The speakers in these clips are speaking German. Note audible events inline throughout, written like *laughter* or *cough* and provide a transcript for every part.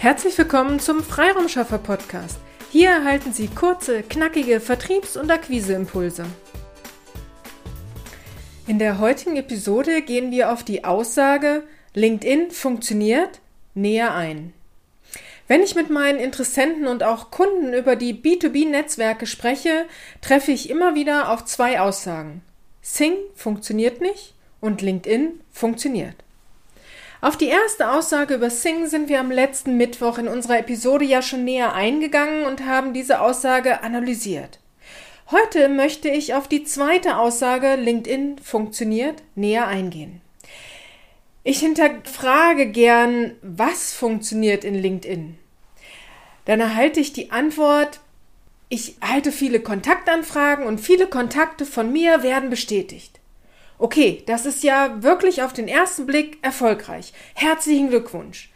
Herzlich willkommen zum Freiraumschaffer Podcast. Hier erhalten Sie kurze, knackige Vertriebs- und Akquiseimpulse. In der heutigen Episode gehen wir auf die Aussage LinkedIn funktioniert näher ein. Wenn ich mit meinen Interessenten und auch Kunden über die B2B-Netzwerke spreche, treffe ich immer wieder auf zwei Aussagen. Sing funktioniert nicht und LinkedIn funktioniert. Auf die erste Aussage über Sing sind wir am letzten Mittwoch in unserer Episode ja schon näher eingegangen und haben diese Aussage analysiert. Heute möchte ich auf die zweite Aussage LinkedIn funktioniert näher eingehen. Ich hinterfrage gern, was funktioniert in LinkedIn. Dann erhalte ich die Antwort, ich halte viele Kontaktanfragen und viele Kontakte von mir werden bestätigt. Okay, das ist ja wirklich auf den ersten Blick erfolgreich. Herzlichen Glückwunsch.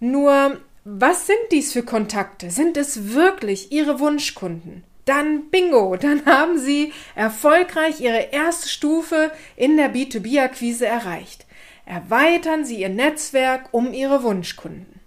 Nur, was sind dies für Kontakte? Sind es wirklich Ihre Wunschkunden? Dann bingo, *laughs* dann haben Sie erfolgreich Ihre erste Stufe in der B2B-Akquise erreicht. Erweitern Sie Ihr Netzwerk um Ihre Wunschkunden.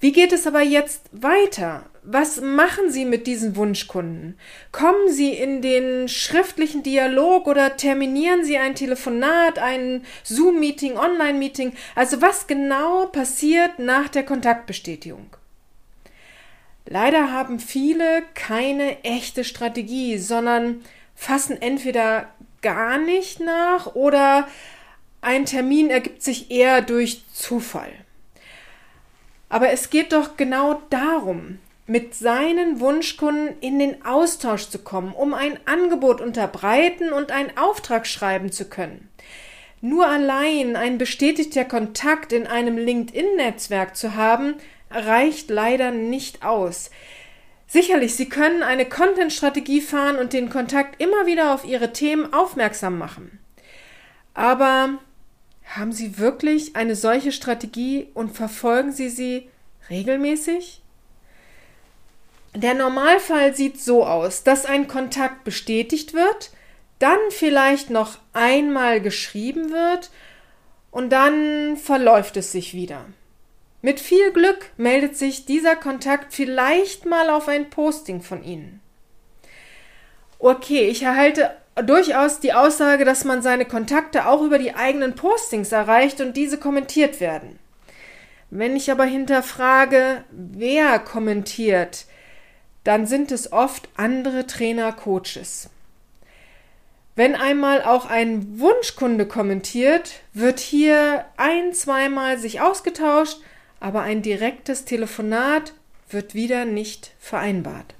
Wie geht es aber jetzt weiter? Was machen Sie mit diesen Wunschkunden? Kommen Sie in den schriftlichen Dialog oder terminieren Sie ein Telefonat, ein Zoom-Meeting, Online-Meeting? Also was genau passiert nach der Kontaktbestätigung? Leider haben viele keine echte Strategie, sondern fassen entweder gar nicht nach oder ein Termin ergibt sich eher durch Zufall. Aber es geht doch genau darum, mit seinen Wunschkunden in den Austausch zu kommen, um ein Angebot unterbreiten und einen Auftrag schreiben zu können. Nur allein ein bestätigter Kontakt in einem LinkedIn-Netzwerk zu haben, reicht leider nicht aus. Sicherlich, Sie können eine Content-Strategie fahren und den Kontakt immer wieder auf Ihre Themen aufmerksam machen. Aber haben Sie wirklich eine solche Strategie und verfolgen Sie sie regelmäßig? Der Normalfall sieht so aus, dass ein Kontakt bestätigt wird, dann vielleicht noch einmal geschrieben wird und dann verläuft es sich wieder. Mit viel Glück meldet sich dieser Kontakt vielleicht mal auf ein Posting von Ihnen. Okay, ich erhalte durchaus die Aussage, dass man seine Kontakte auch über die eigenen Postings erreicht und diese kommentiert werden. Wenn ich aber hinterfrage, wer kommentiert, dann sind es oft andere Trainer, Coaches. Wenn einmal auch ein Wunschkunde kommentiert, wird hier ein, zweimal sich ausgetauscht, aber ein direktes Telefonat wird wieder nicht vereinbart.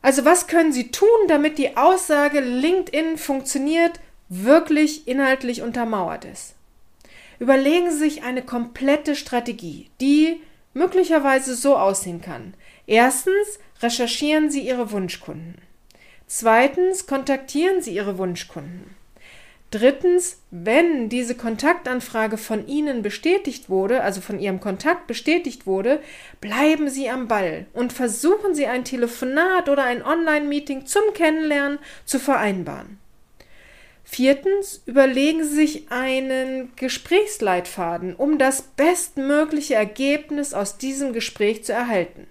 Also was können Sie tun, damit die Aussage LinkedIn funktioniert, wirklich inhaltlich untermauert ist? Überlegen Sie sich eine komplette Strategie, die möglicherweise so aussehen kann. Erstens recherchieren Sie Ihre Wunschkunden. Zweitens kontaktieren Sie Ihre Wunschkunden. Drittens, wenn diese Kontaktanfrage von Ihnen bestätigt wurde, also von Ihrem Kontakt bestätigt wurde, bleiben Sie am Ball und versuchen Sie ein Telefonat oder ein Online-Meeting zum Kennenlernen zu vereinbaren. Viertens, überlegen Sie sich einen Gesprächsleitfaden, um das bestmögliche Ergebnis aus diesem Gespräch zu erhalten.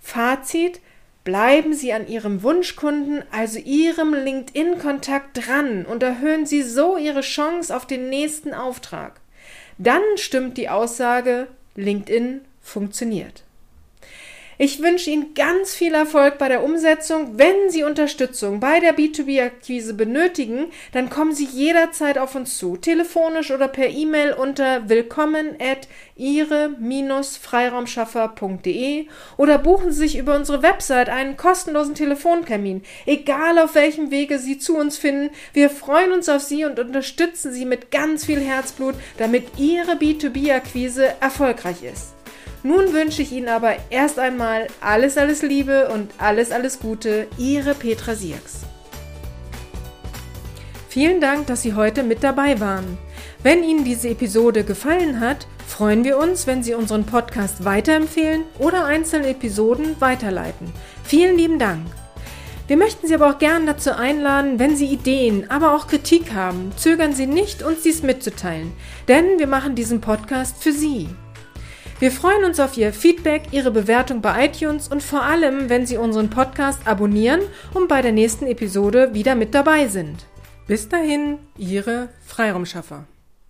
Fazit, bleiben Sie an Ihrem Wunschkunden, also Ihrem LinkedIn-Kontakt dran und erhöhen Sie so Ihre Chance auf den nächsten Auftrag. Dann stimmt die Aussage, LinkedIn funktioniert. Ich wünsche Ihnen ganz viel Erfolg bei der Umsetzung. Wenn Sie Unterstützung bei der B2B-Akquise benötigen, dann kommen Sie jederzeit auf uns zu, telefonisch oder per E-Mail unter willkommen at ihre-freiraumschaffer.de oder buchen Sie sich über unsere Website einen kostenlosen Telefontermin. Egal auf welchem Wege Sie zu uns finden, wir freuen uns auf Sie und unterstützen Sie mit ganz viel Herzblut, damit Ihre B2B-Akquise erfolgreich ist. Nun wünsche ich Ihnen aber erst einmal alles, alles Liebe und alles, alles Gute, Ihre Petra Sierks. Vielen Dank, dass Sie heute mit dabei waren. Wenn Ihnen diese Episode gefallen hat, freuen wir uns, wenn Sie unseren Podcast weiterempfehlen oder einzelne Episoden weiterleiten. Vielen lieben Dank. Wir möchten Sie aber auch gern dazu einladen, wenn Sie Ideen, aber auch Kritik haben, zögern Sie nicht, uns dies mitzuteilen, denn wir machen diesen Podcast für Sie. Wir freuen uns auf Ihr Feedback, Ihre Bewertung bei iTunes und vor allem, wenn Sie unseren Podcast abonnieren und bei der nächsten Episode wieder mit dabei sind. Bis dahin, Ihre Freiraumschaffer.